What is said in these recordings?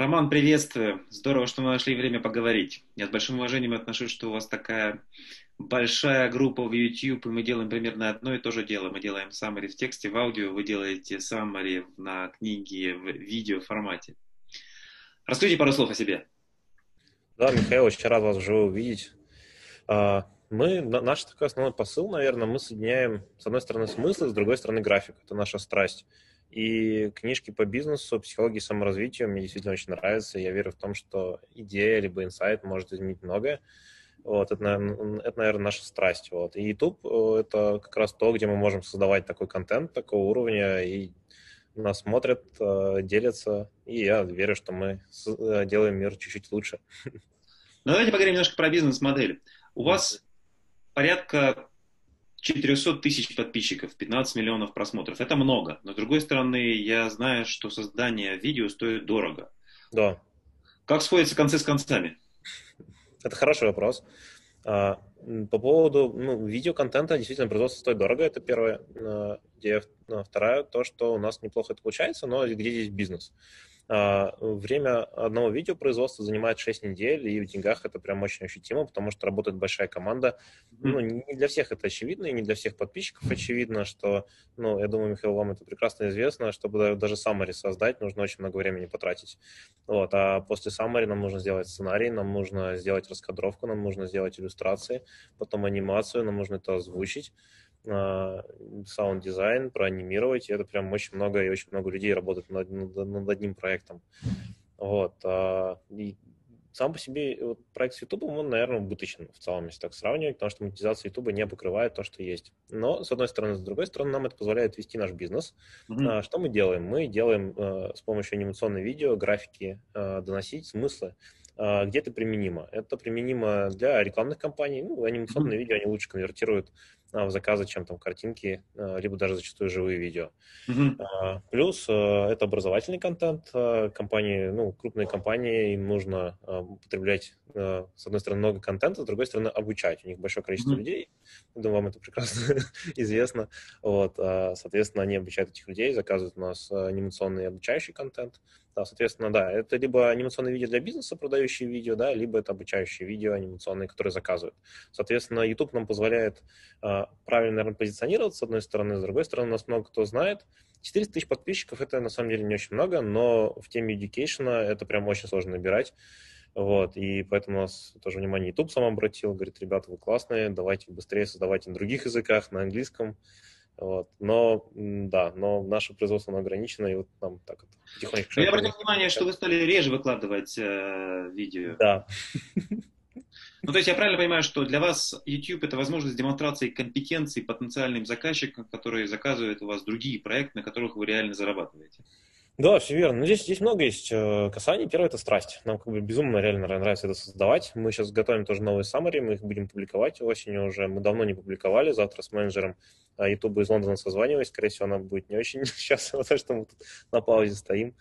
Роман, приветствую. Здорово, что мы нашли время поговорить. Я с большим уважением отношусь, что у вас такая большая группа в YouTube, и мы делаем примерно одно и то же дело. Мы делаем summary в тексте, в аудио, вы делаете summary на книге в видео формате. Расскажите пару слов о себе. Да, Михаил, очень рад вас вживую увидеть. А, мы, наш такой основной посыл, наверное, мы соединяем, с одной стороны, смыслы, с другой стороны, график. Это наша страсть. И книжки по бизнесу, психологии саморазвитию мне действительно очень нравятся. Я верю в том, что идея либо инсайт может изменить многое. Вот, это, это, наверное, наша страсть. Вот. И YouTube э, — это как раз то, где мы можем создавать такой контент, такого уровня, и нас смотрят, э, делятся, и я верю, что мы э, делаем мир чуть-чуть лучше. Ну, давайте поговорим немножко про бизнес-модель. У вас порядка 400 тысяч подписчиков, 15 миллионов просмотров. Это много. Но, с другой стороны, я знаю, что создание видео стоит дорого. Да. Как сходятся концы с концами? Это хороший вопрос. А, по поводу ну, видеоконтента, действительно, производство стоит дорого, это первая идея. Вторая, то, что у нас неплохо это получается, но где здесь бизнес? А, время одного видеопроизводства занимает 6 недель, и в деньгах это прям очень ощутимо, потому что работает большая команда. Ну, не для всех это очевидно, и не для всех подписчиков очевидно, что, ну, я думаю, Михаил, вам это прекрасно известно, чтобы даже summary создать, нужно очень много времени потратить. Вот, а после summary нам нужно сделать сценарий, нам нужно сделать раскадровку, нам нужно сделать иллюстрации, потом анимацию, нам нужно это озвучить саунд-дизайн, проанимировать. И это прям очень много, и очень много людей работает над, над, над одним проектом. Вот. А, и сам по себе вот, проект с YouTube, он, наверное, убыточен в целом, если так сравнивать, потому что монетизация YouTube не покрывает то, что есть. Но, с одной стороны, с другой стороны, нам это позволяет вести наш бизнес. Mm-hmm. А, что мы делаем? Мы делаем а, с помощью анимационной видео, графики, а, доносить смыслы а, где это применимо. Это применимо для рекламных кампаний. Ну, анимационные mm-hmm. видео, они лучше конвертируют а, в заказы, чем там картинки, а, либо даже зачастую живые видео. Mm-hmm. Плюс это образовательный контент. Компании, ну, крупные компании, им нужно потреблять, с одной стороны, много контента, с другой стороны, обучать. У них большое количество mm-hmm. людей. Думаю, вам это прекрасно известно. Вот, соответственно, они обучают этих людей, заказывают у нас анимационный обучающий контент. Да, соответственно, да, это либо анимационные видео для бизнеса, продающие видео, да, либо это обучающие видео анимационные, которые заказывают. Соответственно, YouTube нам позволяет э, правильно, наверное, позиционироваться, с одной стороны, с другой стороны, нас много кто знает. 400 тысяч подписчиков – это, на самом деле, не очень много, но в теме education это прям очень сложно набирать. Вот, и поэтому у нас тоже внимание YouTube сам обратил, говорит, ребята, вы классные, давайте быстрее создавайте на других языках, на английском, вот. Но, да, но наше производство оно ограничено, и вот нам так вот потихоньку... Но я обратил внимание, что вы стали реже выкладывать э, видео. Да. Ну, то есть я правильно понимаю, что для вас YouTube это возможность демонстрации компетенций потенциальным заказчикам, которые заказывают у вас другие проекты, на которых вы реально зарабатываете? Да, все верно. Но ну, здесь, здесь много есть э, касаний. Первое – это страсть. Нам как бы безумно реально нравится это создавать. Мы сейчас готовим тоже новые саммари, мы их будем публиковать осенью уже. Мы давно не публиковали. Завтра с менеджером YouTube из Лондона созваниваюсь. Скорее всего, она будет не очень счастлива, что мы тут на паузе стоим.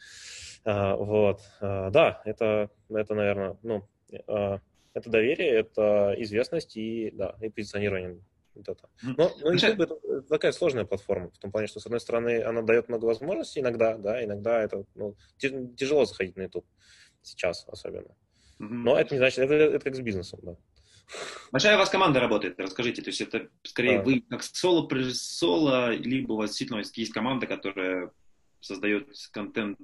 А, вот. Да, это, это, наверное, ну, это доверие, это известность и, да, и позиционирование вот это. Но, но YouTube это такая сложная платформа, в том плане, что, с одной стороны, она дает много возможностей иногда, да, иногда это ну, тяжело заходить на YouTube сейчас особенно. Но это не значит, это, это как с бизнесом, да. Большая у вас команда работает, расскажите, то есть это скорее а. вы как соло, соло, либо у вас действительно есть команда, которая создает контент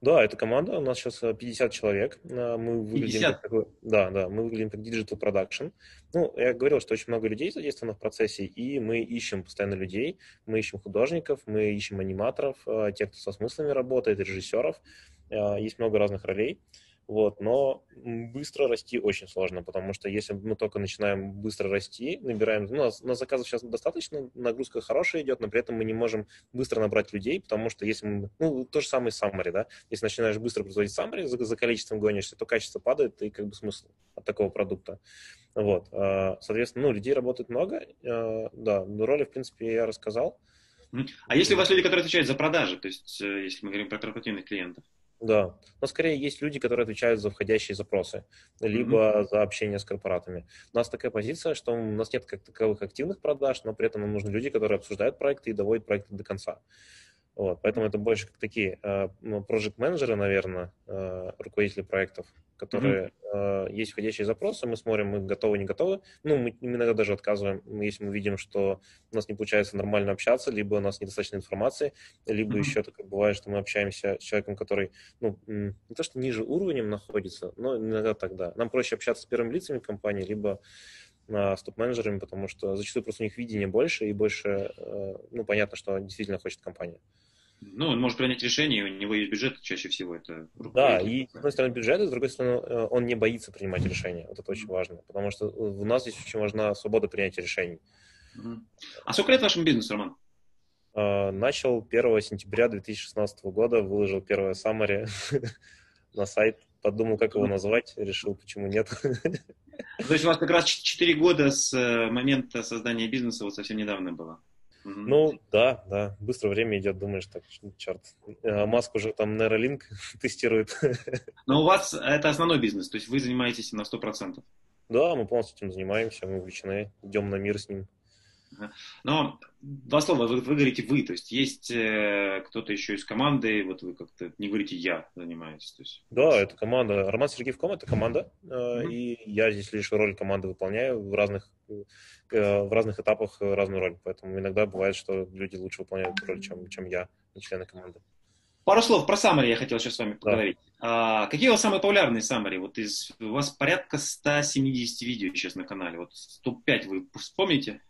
да, это команда, у нас сейчас 50 э, человек. Э, мы выглядим 50? как, да, да, мы выглядим как digital production. Ну, я говорил, что очень много людей задействовано в процессе, и мы ищем постоянно людей, мы ищем художников, мы ищем аниматоров, э, тех, кто со смыслами работает, режиссеров. Есть много разных ролей. Вот, но быстро расти очень сложно, потому что если мы только начинаем быстро расти, набираем, ну, нас заказов сейчас достаточно, нагрузка хорошая идет, но при этом мы не можем быстро набрать людей, потому что если мы, ну, то же самое с summary, да, если начинаешь быстро производить summary, за, за количеством гонишься, то качество падает, и как бы смысл от такого продукта. Вот, а, соответственно, ну, людей работает много, а, да, роли, в принципе, я рассказал. А если у вас люди, которые отвечают за продажи, то есть, э, если мы говорим про корпоративных клиентов? Да, но скорее есть люди, которые отвечают за входящие запросы, либо mm-hmm. за общение с корпоратами. У нас такая позиция, что у нас нет как таковых активных продаж, но при этом нам нужны люди, которые обсуждают проекты и доводят проекты до конца. Вот, поэтому это больше как такие проект-менеджеры, наверное, э, руководители проектов, которые mm-hmm. есть входящие запросы, мы смотрим, мы готовы, не готовы. Ну, мы иногда даже отказываем, если мы видим, что у нас не получается нормально общаться, либо у нас недостаточно информации, либо mm-hmm. еще такое бывает, что мы общаемся с человеком, который, ну, не то что ниже уровнем находится, но иногда тогда. Нам проще общаться с первыми лицами компании, либо с топ-менеджерами, потому что зачастую просто у них видение больше и больше, ну, понятно, что действительно хочет компания. Ну, он может принять решение, у него есть бюджет, чаще всего это Да, и с одной стороны бюджет, а с другой стороны э, он не боится принимать решения. Вот это очень важно, потому что у нас здесь очень важна свобода принятия решений. А сколько лет вашему бизнесу, Роман? А, начал 1 сентября 2016 года, выложил первое summary на сайт, подумал, как его назвать, решил, почему нет. То есть у вас как раз 4 года с э, момента создания бизнеса вот совсем недавно было? Ну, да, да. Быстро время идет, думаешь, так, черт. Э, Маск уже там Neuralink тестирует. Но у вас это основной бизнес, то есть вы занимаетесь на 100%? Да, мы полностью этим занимаемся, мы увлечены, идем на мир с ним. Но два слова, вы, вы говорите вы, то есть есть э, кто-то еще из команды, вот вы как-то не говорите я занимаетесь. То есть... Да, это команда. Роман Сергеевком это команда, э, mm-hmm. и я здесь лишь роль команды выполняю в разных, в разных этапах разную роль. Поэтому иногда бывает, что люди лучше выполняют роль, чем, чем я, члены команды. Пару слов про Summary я хотел сейчас с вами поговорить. Да. А, какие у вас самые популярные Summary? Вот из, у вас порядка 170 видео сейчас на канале. Вот топ-5 вы вспомните?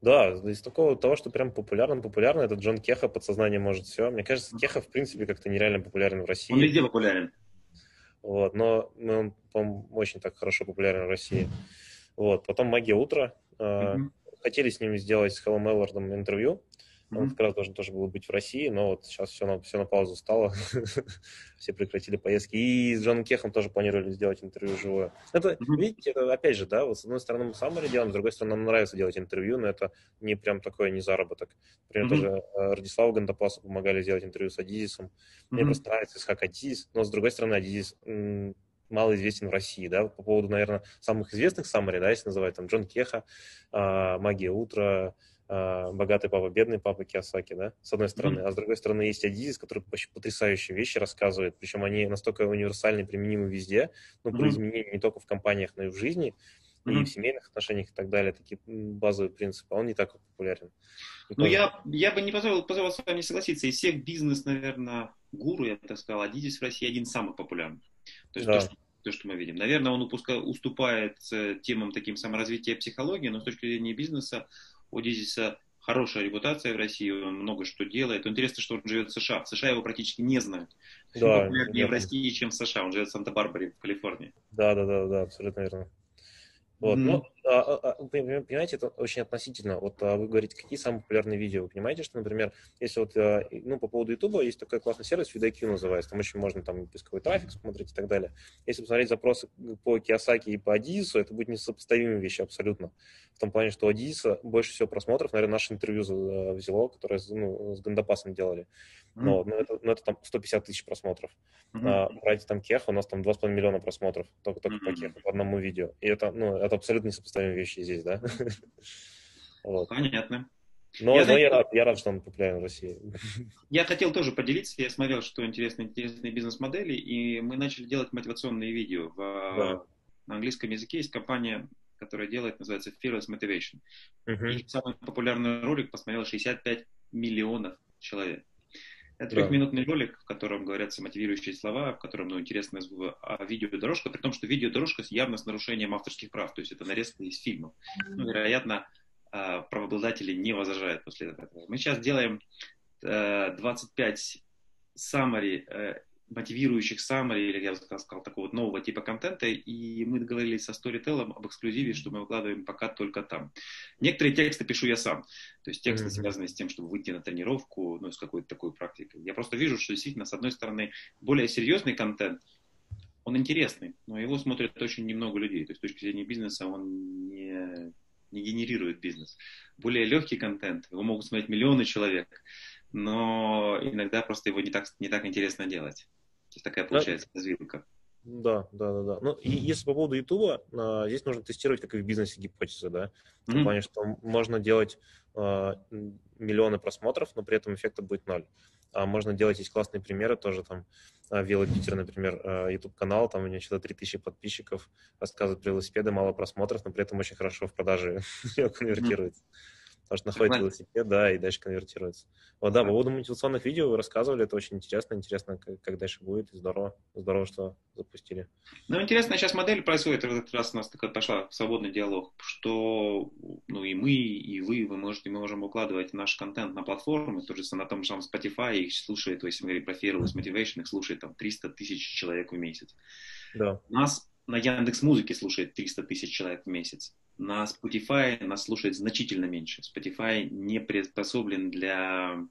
Да, из такого того, что прям популярно, популярно, это Джон Кеха, подсознание может все. Мне кажется, Кеха, в принципе, как-то нереально популярен в России. Он везде популярен. Вот, но, но он, по очень так хорошо популярен в России. Вот, потом «Магия утра». Mm-hmm. Хотели с ним сделать с Хеллом Эллардом интервью. Он как раз должен тоже был быть в России, но вот сейчас все на, все на паузу стало. все прекратили поездки. И с Джоном Кехом тоже планировали сделать интервью живое. Это, видите, это опять же, да, вот с одной стороны мы сами делаем, с другой стороны нам нравится делать интервью, но это не прям такое, не заработок. Например, тоже э, Радиславу Гандапасу помогали сделать интервью с Адизисом. Мне просто нравится как Адизис, но с другой стороны Адизис мало известен в России, да, по поводу, наверное, самых известных саммари, да, если называть, там, Джон Кеха, а, Магия утра, а, богатый папа, бедный папа Киосаки, да, с одной стороны, mm-hmm. а с другой стороны есть Адизис, который вообще потрясающие вещи рассказывает, причем они настолько универсальны, применимы везде, ну, mm-hmm. про изменения не только в компаниях, но и в жизни, mm-hmm. и в семейных отношениях и так далее, такие базовые принципы, он не так популярен. Ну, я, я бы не позволил, позволил с вами согласиться, из всех бизнес, наверное, гуру, я бы так сказал, Адизис в России один из самых популярных. То есть да. то, что то, что мы видим. Наверное, он упуска, уступает темам таким саморазвития психологии, но с точки зрения бизнеса у Дизиса хорошая репутация в России, он много что делает. Интересно, что он живет в США. В США его практически не знают. Да, не в России, чем в США. Он живет в Санта-Барбаре, в Калифорнии. Да, да, да, да, абсолютно верно. Вот. Ну, а, а, а понимаете, это очень относительно. Вот а, вы говорите, какие самые популярные видео. Вы понимаете, что, например, если вот, а, ну, по поводу YouTube есть такой классный сервис, VidIQ называется, там очень можно там поисковой трафик смотреть и так далее. Если посмотреть запросы по Киосаки и по Адизису, это будет несопоставимые вещи абсолютно. В том плане, что у Адизиса больше всего просмотров, наверное, наше интервью взяло, которое ну, с Гандапасом делали. Но, mm-hmm. ну, это, ну, это там 150 тысяч просмотров. Mm-hmm. А, брать там Кеха, у нас там 2,5 миллиона просмотров только, только mm-hmm. по Кеху, по одному видео. И это, ну, это абсолютно несопоставимые вещи здесь, да? вот. Понятно. Но, я, но я, рад, я рад, что он популярен в России. Я хотел тоже поделиться. Я смотрел, что интересные, интересные бизнес-модели, и мы начали делать мотивационные видео. В, да. На английском языке есть компания, которая делает, называется Fearless Motivation. Uh-huh. И самый популярный ролик посмотрел 65 миллионов человек. Это трехминутный ролик, в котором говорятся мотивирующие слова, в котором ну, интересная а, видеодорожка, при том, что видеодорожка явно с нарушением авторских прав, то есть это нарезка из фильмов. Ну, вероятно, а, правообладатели не возражают после этого. Мы сейчас делаем 25 summary э, мотивирующих summary, или я бы сказал, такого вот нового типа контента, и мы договорились со Storytel об эксклюзиве, что мы выкладываем пока только там. Некоторые тексты пишу я сам, то есть тексты, mm-hmm. связанные с тем, чтобы выйти на тренировку, ну, с какой-то такой практикой. Я просто вижу, что действительно, с одной стороны, более серьезный контент, он интересный, но его смотрят очень немного людей, то есть с точки зрения бизнеса он не, не генерирует бизнес. Более легкий контент, его могут смотреть миллионы человек, но иногда просто его не так, не так интересно делать. То есть такая получается да. развилка. Да, да, да, да. Ну, и если по поводу Ютуба, здесь нужно тестировать, как и в бизнесе, гипотезы, да. В том mm-hmm. плане, что можно делать миллионы просмотров, но при этом эффекта будет ноль. А можно делать, есть классные примеры тоже, там, Велопитер, например, YouTube-канал, там у него что-то 3000 подписчиков, рассказывает про велосипеды, мало просмотров, но при этом очень хорошо в продаже конвертируется. Потому что находит велосипед, да, и дальше конвертируется. Вот, да, по поводу мотивационных видео вы рассказывали, это очень интересно, интересно, как, как дальше будет, и здорово, здорово, что запустили. Ну, интересная сейчас модель происходит, в этот раз у нас такая пошла свободный диалог, что, ну, и мы, и вы, вы можете, мы можем укладывать наш контент на платформы, тоже на том же самом Spotify, их слушает, то есть мы говорим про Fearless Motivation, их слушает там 300 тысяч человек в месяц. Да. У нас на Яндекс Музыке слушает 300 тысяч человек в месяц. На Spotify нас слушает значительно меньше. Spotify не приспособлен для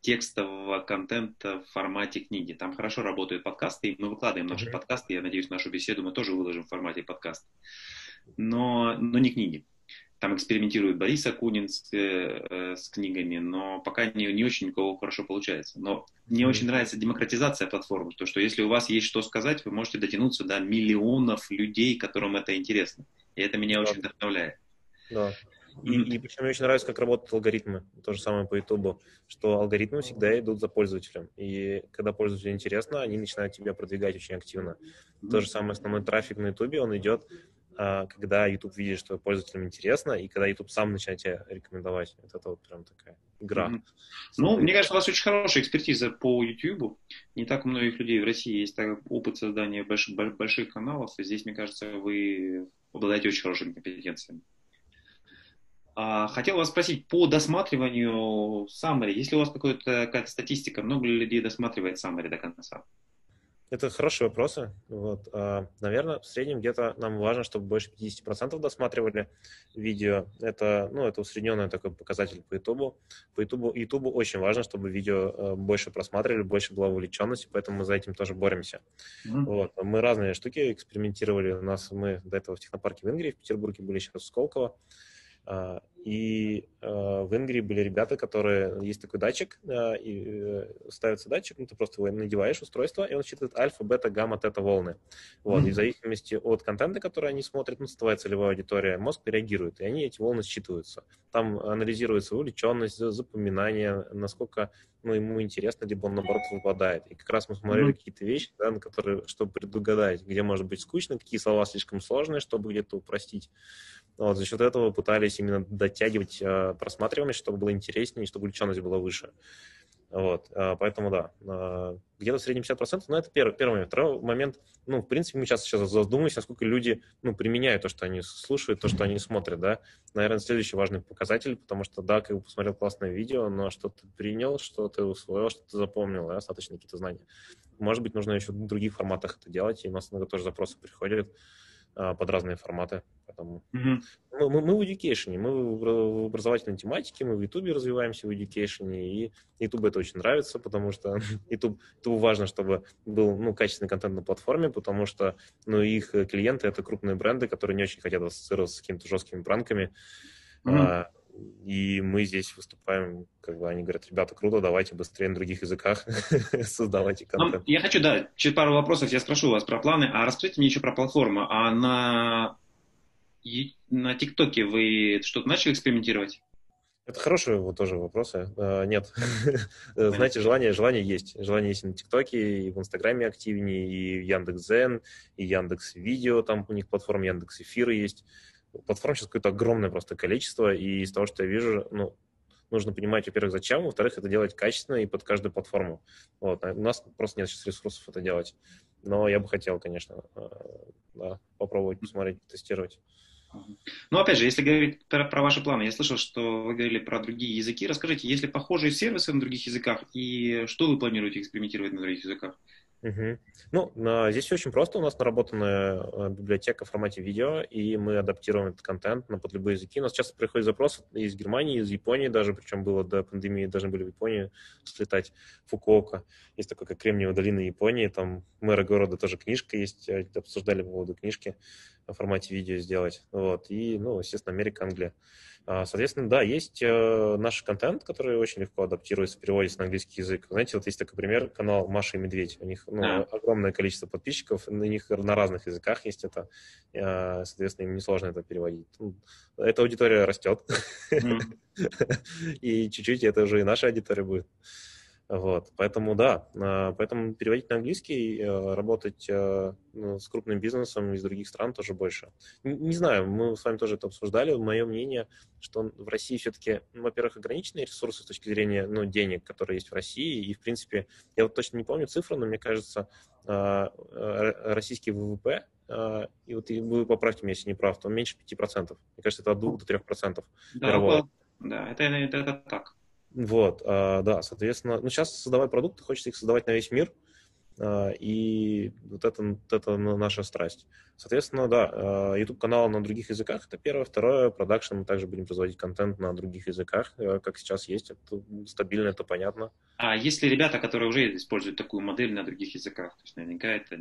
текстового контента в формате книги. Там хорошо работают подкасты, и мы выкладываем наши mm-hmm. подкасты. Я надеюсь, нашу беседу мы тоже выложим в формате подкаста. Но, но не книги. Там экспериментирует Борис Акунин с, э, с книгами, но пока не, не очень у кого хорошо получается. Но мне очень нравится демократизация платформы, то, что если у вас есть что сказать, вы можете дотянуться до миллионов людей, которым это интересно. И это меня да. очень вдохновляет. Да. И, и причем мне очень нравится, как работают алгоритмы. То же самое по Ютубу, что алгоритмы всегда идут за пользователем. И когда пользователю интересно, они начинают тебя продвигать очень активно. То же самое основной трафик на Ютубе, он идет когда YouTube видит, что пользователям интересно, и когда YouTube сам начинает тебя рекомендовать. Это вот прям такая игра. Mm-hmm. Ну, мне кажется, у вас очень хорошая экспертиза по YouTube. Не так у многих людей в России есть так, опыт создания больших, больших каналов. И здесь, мне кажется, вы обладаете очень хорошими компетенциями. А, хотел вас спросить по досматриванию summary. Есть ли у вас какая-то статистика, много ли людей досматривает summary до конца? Это хорошие вопросы. Вот. А, наверное, в среднем где-то нам важно, чтобы больше 50% досматривали видео. Это, ну, это усредненный такой показатель по YouTube. По YouTube, YouTube очень важно, чтобы видео э, больше просматривали, больше была вовлеченности, поэтому мы за этим тоже боремся. Mm-hmm. Вот. Мы разные штуки экспериментировали. У нас мы до этого в технопарке в Венгрии, в Петербурге были сейчас в Сколково. И а, в Венгрии были ребята, которые... Есть такой датчик, и э, ставится датчик, ну, ты просто его надеваешь устройство, и он считает альфа, бета, гамма, тета волны. Вот, mm-hmm. и в зависимости от контента, который они смотрят, ну, составляет целевая аудитория, мозг реагирует, и они, эти волны считываются. Там анализируется увлеченность, запоминание, насколько ну, ему интересно, либо он, наоборот, выпадает. И как раз мы смотрели mm-hmm. какие-то вещи, да, на которые, чтобы предугадать, где может быть скучно, какие слова слишком сложные, чтобы где-то упростить. Вот, за счет этого пытались именно дотягивать э, просматриваемость, чтобы было интереснее, чтобы увлеченность была выше. Вот, э, поэтому да, э, где-то в среднем 50%, но это первый, первый момент. Второй момент, ну, в принципе, мы сейчас, сейчас задумываемся, насколько люди, ну, применяют то, что они слушают, то, что они смотрят, да. Наверное, следующий важный показатель, потому что, да, как бы посмотрел классное видео, но что ты принял, что ты усвоил, что ты запомнил, да, остаточные какие-то знания. Может быть, нужно еще в других форматах это делать, и у нас много тоже запросы приходят, под разные форматы. Поэтому mm-hmm. мы, мы, мы в education, мы в образовательной тематике, мы в YouTube развиваемся в education, и YouTube это очень нравится, потому что YouTube, YouTube важно, чтобы был ну, качественный контент на платформе, потому что ну, их клиенты — это крупные бренды, которые не очень хотят ассоциироваться с какими-то жесткими пранками. Mm-hmm. А, и мы здесь выступаем, как бы они говорят, ребята, круто, давайте быстрее на других языках создавайте контент. Я хочу, да, через пару вопросов я спрошу вас про планы, а расскажите мне еще про платформу. А на, на ТикТоке вы что-то начали экспериментировать? Это хорошие вот тоже вопросы. Uh, нет. Знаете, желание, желание есть. Желание есть и на ТикТоке, и в Инстаграме активнее, и в Яндекс.Зен, и Яндекс Видео, там у них платформа Яндекс Эфиры есть платформ сейчас какое-то огромное просто количество, и из того, что я вижу, ну, нужно понимать, во-первых, зачем, во-вторых, это делать качественно и под каждую платформу. Вот. У нас просто нет сейчас ресурсов это делать. Но я бы хотел, конечно, э, да, попробовать, посмотреть, тестировать. Ну, опять же, если говорить про, про ваши планы, я слышал, что вы говорили про другие языки. Расскажите, есть ли похожие сервисы на других языках и что вы планируете экспериментировать на других языках? Угу. Ну, здесь очень просто. У нас наработанная э, библиотека в формате видео, и мы адаптируем этот контент на под любые языки. У нас часто приходят запросы из Германии, из Японии даже, причем было до пандемии, должны были в Японию слетать. Фукуока. Есть такой, как Кремниевая долина Японии, там мэра города тоже книжка есть, э, обсуждали по поводу книжки. В формате видео сделать. Вот. И, ну, естественно, Америка, Англия. А, соответственно, да, есть э, наш контент, который очень легко адаптируется, переводится на английский язык. Знаете, вот есть такой пример, канал Маша и Медведь. У них ну, да. огромное количество подписчиков, на них на разных языках есть это. А, соответственно, им несложно это переводить. Ну, эта аудитория растет. Mm. и чуть-чуть это уже и наша аудитория будет. Вот, поэтому да, а, поэтому переводить на английский, э, работать э, ну, с крупным бизнесом из других стран тоже больше. Не знаю, мы с вами тоже это обсуждали. Мое мнение, что в России все-таки, ну, во-первых, ограниченные ресурсы с точки зрения ну, денег, которые есть в России. И, в принципе, я вот точно не помню цифру, но мне кажется, а, российский ВВП, а, и вот вы поправьте меня, если не прав, то меньше 5%. Мне кажется, это от 2 до 3% да, мирового. Да, это, это, это так. Вот, а, да, соответственно, ну сейчас создавать продукты, хочется их создавать на весь мир, а, и вот это, вот это наша страсть. Соответственно, да, YouTube-канал на других языках – это первое. Второе, продакшн, мы также будем производить контент на других языках, как сейчас есть, это стабильно, это понятно. А есть ли ребята, которые уже используют такую модель на других языках? То есть наверняка это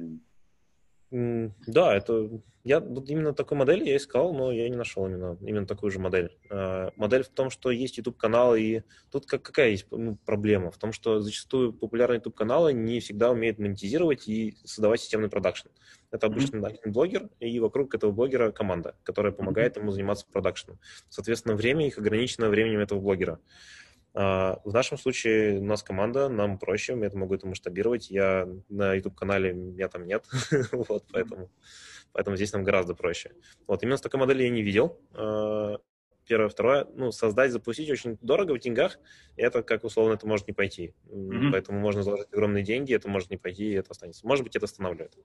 да, это я вот именно такой модели я искал, но я не нашел именно, именно такую же модель. А, модель в том, что есть YouTube-канал, и тут как, какая есть ну, проблема? В том, что зачастую популярные YouTube-каналы не всегда умеют монетизировать и создавать системный продакшн. Это обычно mm-hmm. один блогер, и вокруг этого блогера команда, которая помогает ему заниматься продакшном. Соответственно, время их ограничено временем этого блогера. А, в нашем случае у нас команда, нам проще, я могу это масштабировать. Я на YouTube-канале, меня там нет, вот, поэтому, поэтому здесь нам гораздо проще. Вот, именно такой модели я не видел. А, первое. Второе, ну, создать, запустить очень дорого в деньгах, это, как условно, это может не пойти. Mm-hmm. Поэтому можно заложить огромные деньги, это может не пойти, и это останется. Может быть, это останавливает.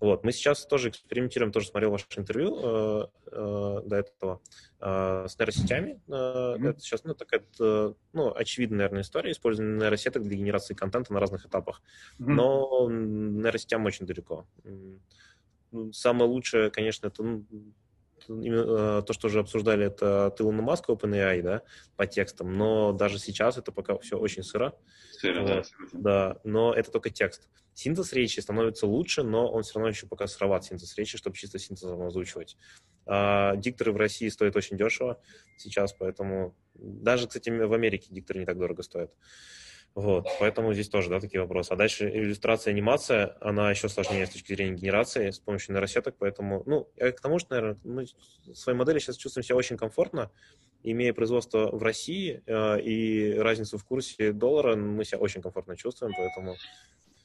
Вот. Мы сейчас тоже экспериментируем, тоже смотрел ваше интервью э, э, до этого э, с нейросетями. Э, mm-hmm. Это сейчас ну, такая э, ну, очевидная, наверное, история, использование нейросеток для генерации контента на разных этапах. Mm-hmm. Но нейросетям очень далеко. Самое лучшее, конечно, это ну, Э, то, что уже обсуждали, это Илона Маска, OpenAI, да, по текстам, но даже сейчас это пока все очень сыро. Сыро, вот, да. Да, но это только текст. Синтез речи становится лучше, но он все равно еще пока сыроват, синтез речи, чтобы чисто синтезом озвучивать. А, дикторы в России стоят очень дешево сейчас, поэтому даже, кстати, в Америке дикторы не так дорого стоят. Вот, поэтому здесь тоже, да, такие вопросы. А дальше иллюстрация, анимация, она еще сложнее с точки зрения генерации с помощью нейросеток, поэтому, ну, я к тому, что, наверное, мы в своей модели сейчас чувствуем себя очень комфортно, имея производство в России э, и разницу в курсе доллара, мы себя очень комфортно чувствуем, поэтому...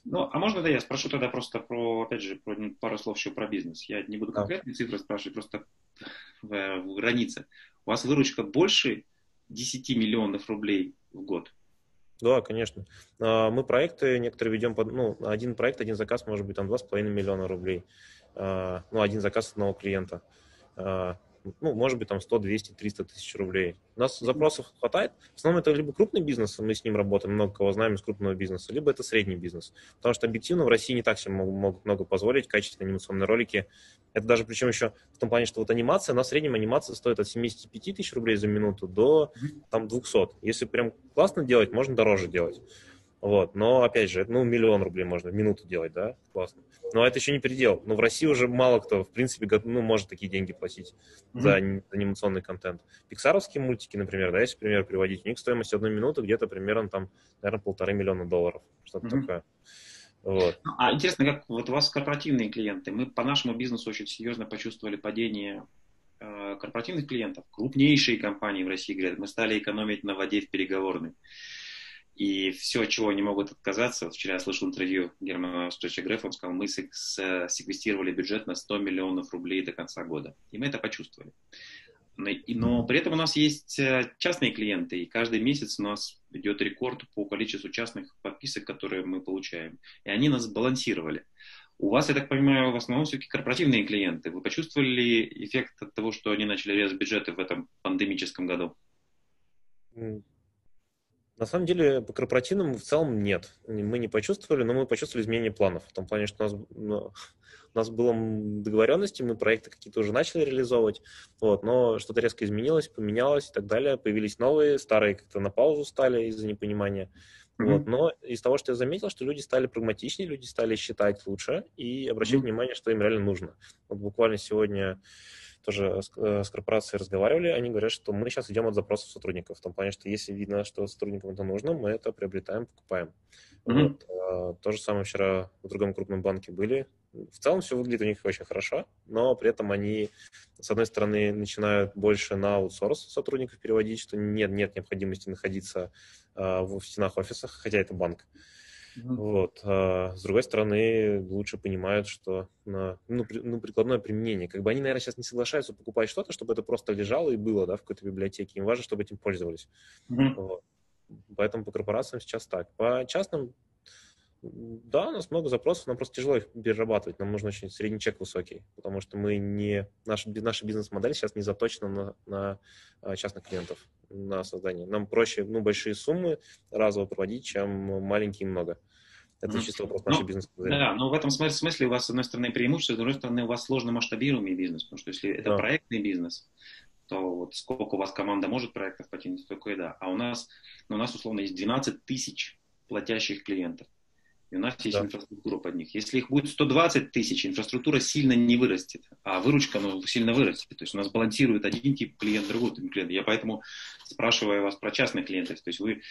Ну, а можно да я спрошу тогда просто про, опять же, про, пару слов еще про бизнес. Я не буду конкретные да. цифры спрашивать, просто в, в границе. У вас выручка больше 10 миллионов рублей в год? Да, конечно. А, мы проекты некоторые ведем, под, ну, один проект, один заказ может быть там 2,5 миллиона рублей. А, ну, один заказ одного клиента. Ну, может быть, там 100, 200, 300 тысяч рублей. У нас запросов хватает. В основном это либо крупный бизнес, мы с ним работаем, много кого знаем из крупного бизнеса, либо это средний бизнес. Потому что объективно в России не так себе могут много позволить качественные анимационные ролики. Это даже причем еще в том плане, что вот анимация, на среднем анимация стоит от 75 тысяч рублей за минуту до там 200. Если прям классно делать, можно дороже делать. Вот. Но, опять же, ну, миллион рублей можно в минуту делать, да, классно. Но это еще не предел. Но в России уже мало кто, в принципе, ну, может такие деньги платить mm-hmm. за анимационный контент. Пиксаровские мультики, например, да, если пример приводить, у них стоимость одной минуты где-то примерно там, наверное, полторы миллиона долларов, что-то mm-hmm. такое. Вот. А интересно, как вот у вас корпоративные клиенты? Мы по нашему бизнесу очень серьезно почувствовали падение э, корпоративных клиентов. Крупнейшие компании в России говорят, мы стали экономить на воде в переговорной. И все, чего они могут отказаться, вот вчера я слышал интервью Германа Стойча Грефа, он сказал, мы секвестировали бюджет на 100 миллионов рублей до конца года. И мы это почувствовали. Но, при этом у нас есть э, частные клиенты, и каждый месяц у нас идет рекорд по количеству частных подписок, которые мы получаем. И они нас балансировали. У вас, я так понимаю, в основном все-таки корпоративные клиенты. Вы почувствовали ли эффект от того, что они начали резать бюджеты в этом пандемическом году? На самом деле, по корпоративным в целом нет. Мы не почувствовали, но мы почувствовали изменение планов. В том плане, что у нас, ну, у нас было договоренности, мы проекты какие-то уже начали реализовывать, вот, но что-то резко изменилось, поменялось и так далее. Появились новые, старые как-то на паузу стали из-за непонимания. Mm-hmm. Вот. Но из того, что я заметил, что люди стали прагматичнее, люди стали считать лучше и обращать mm-hmm. внимание, что им реально нужно. Вот буквально сегодня тоже с, э, с корпорацией разговаривали, они говорят, что мы сейчас идем от запросов сотрудников, в том плане, что если видно, что сотрудникам это нужно, мы это приобретаем, покупаем. Mm-hmm. Вот. А, то же самое вчера в другом крупном банке были. В целом все выглядит у них очень хорошо, но при этом они, с одной стороны, начинают больше на аутсорс сотрудников переводить, что нет, нет необходимости находиться а, в стенах офисах, хотя это банк. Mm-hmm. Вот. А, с другой стороны, лучше понимают, что на ну, при, ну, прикладное применение. Как бы они, наверное, сейчас не соглашаются покупать что-то, чтобы это просто лежало и было да, в какой-то библиотеке. Им важно, чтобы этим пользовались. Mm-hmm. Вот. Поэтому по корпорациям сейчас так. По частным, да, у нас много запросов, нам просто тяжело их перерабатывать. Нам нужен очень средний чек высокий, потому что мы не, наша, наша бизнес-модель сейчас не заточена на, на а, частных клиентов, на создание. Нам проще ну, большие суммы разово проводить, чем маленькие много. Это mm-hmm. чисто вопрос нашей ну, бизнес-модели. Да, но в этом смысле у вас, с одной стороны, преимущество, с другой стороны, у вас сложно масштабируемый бизнес, потому что если это да. проектный бизнес, то вот сколько у вас команда может проектов потянуть, столько и да. А у нас, ну, у нас условно есть 12 тысяч платящих клиентов. И у нас есть да. инфраструктура под них. Если их будет 120 тысяч, инфраструктура сильно не вырастет, а выручка ну, сильно вырастет. То есть у нас балансирует один тип клиент, другой тип клиент. Я поэтому спрашиваю вас про частных клиентов. То есть вы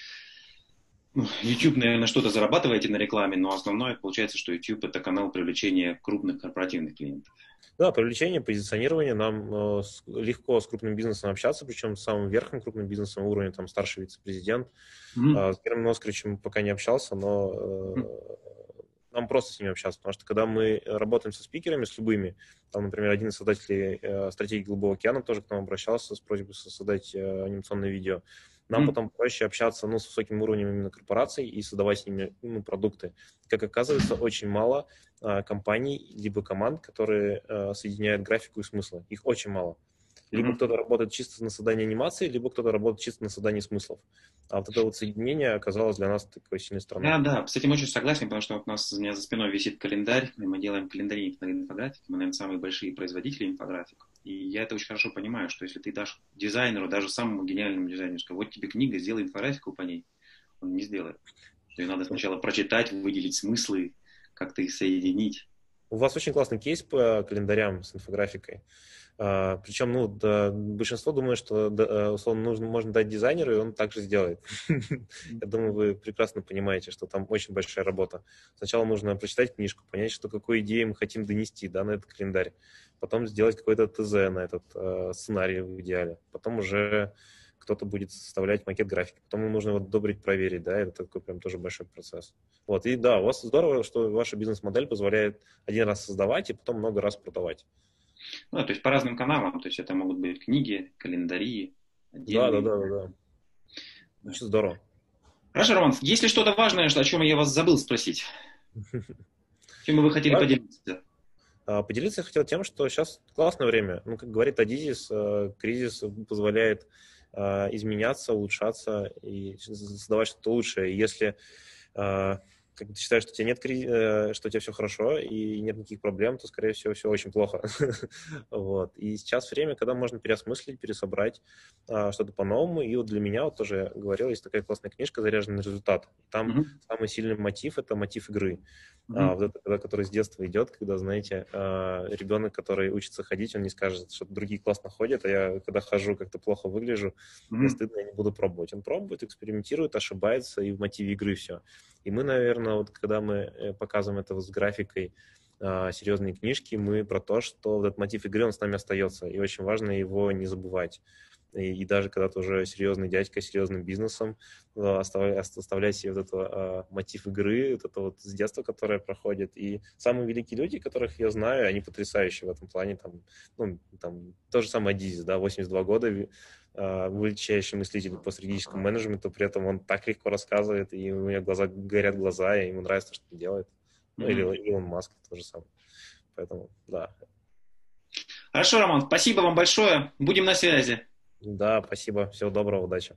YouTube, наверное, что-то зарабатываете на рекламе, но основное получается, что YouTube это канал привлечения крупных корпоративных клиентов. Да, привлечение, позиционирование. Нам э, легко с крупным бизнесом общаться, причем с самым верхним крупным бизнесом уровня, там, старший вице-президент. Mm-hmm. Э, с Германом Оскаровичем пока не общался, но э, mm-hmm. нам просто с ними общаться, потому что когда мы работаем со спикерами, с любыми, там, например, один из создателей э, стратегии Голубого океана тоже к нам обращался с просьбой создать э, анимационное видео. Нам mm. потом проще общаться ну, с высоким уровнем именно корпораций и создавать с ними ну, продукты. Как оказывается, очень мало а, компаний либо команд, которые а, соединяют графику и смыслы. Их очень мало. Либо mm-hmm. кто-то работает чисто на создании анимации, либо кто-то работает чисто на создании смыслов. А вот это вот соединение оказалось для нас такой сильной стороной. Да, да, с этим очень согласен, потому что вот у нас у меня за спиной висит календарь, и мы делаем календари на инфографике, мы, наверное, самые большие производители инфографик. И я это очень хорошо понимаю, что если ты дашь дизайнеру, даже самому гениальному дизайнеру, скажешь, вот тебе книга, сделай инфографику по ней, он не сделает. Ее надо сначала прочитать, выделить смыслы, как-то их соединить. У вас очень классный кейс по календарям с инфографикой. А, причем, ну, да, большинство думает, что, да, э, условно, нужно, можно дать дизайнеру, и он также сделает. Я думаю, вы прекрасно понимаете, что там очень большая работа. Сначала нужно прочитать книжку, понять, что какую идею мы хотим донести да, на этот календарь. Потом сделать какой-то ТЗ на этот э, сценарий в идеале. Потом уже кто-то будет составлять макет графики, потом нужно его одобрить, проверить, да, это такой прям тоже большой процесс. Вот, и да, у вас здорово, что ваша бизнес-модель позволяет один раз создавать и потом много раз продавать. Ну, то есть по разным каналам, то есть это могут быть книги, календари. Да, да, да, да, да. Очень здорово. Хорошо, Роман, есть ли что-то важное, о чем я вас забыл спросить? Чем вы хотели поделиться? А, поделиться я хотел тем, что сейчас классное время. Ну, как говорит Адизис, э, кризис позволяет а, изменяться, улучшаться и создавать что-то лучшее. Если а, как ты считаешь, что у тебя нет. Э, что у тебя все хорошо и нет никаких проблем, то, скорее всего, все очень плохо. вот. И сейчас время, когда можно переосмыслить, пересобрать а, что-то по-новому. И вот для меня, вот тоже говорил, есть такая классная книжка «Заряженный результат». Там mm-hmm. самый сильный мотив – это мотив игры. Mm-hmm. А, вот это, когда, который с детства идет, когда, знаете, а, ребенок, который учится ходить, он не скажет, что другие классно ходят, а я, когда хожу, как-то плохо выгляжу, mm-hmm. мне стыдно, я не буду пробовать. Он пробует, экспериментирует, ошибается, и в мотиве игры все. И мы, наверное, вот когда мы э, показываем это с графикой а, серьезные книжки, мы про то, что этот мотив игры, он с нами остается, и очень важно его не забывать. И, и даже когда ты уже серьезный дядька, серьезным бизнесом, а, оставляй, оставляй себе вот этот а, мотив игры, вот это вот с детства, которое проходит. И самые великие люди, которых я знаю, они потрясающие в этом плане. Там, ну, там, то же самое Дизис, да, 82 года, Э, величайший мыслитель по стратегическому менеджменту, при этом он так легко рассказывает, и у меня глаза горят глаза, и ему нравится, что он делает. Ну, mm-hmm. или Илон Маск тоже самое. Поэтому, да. Хорошо, Роман, спасибо вам большое. Будем на связи. Да, спасибо. Всего доброго, удачи.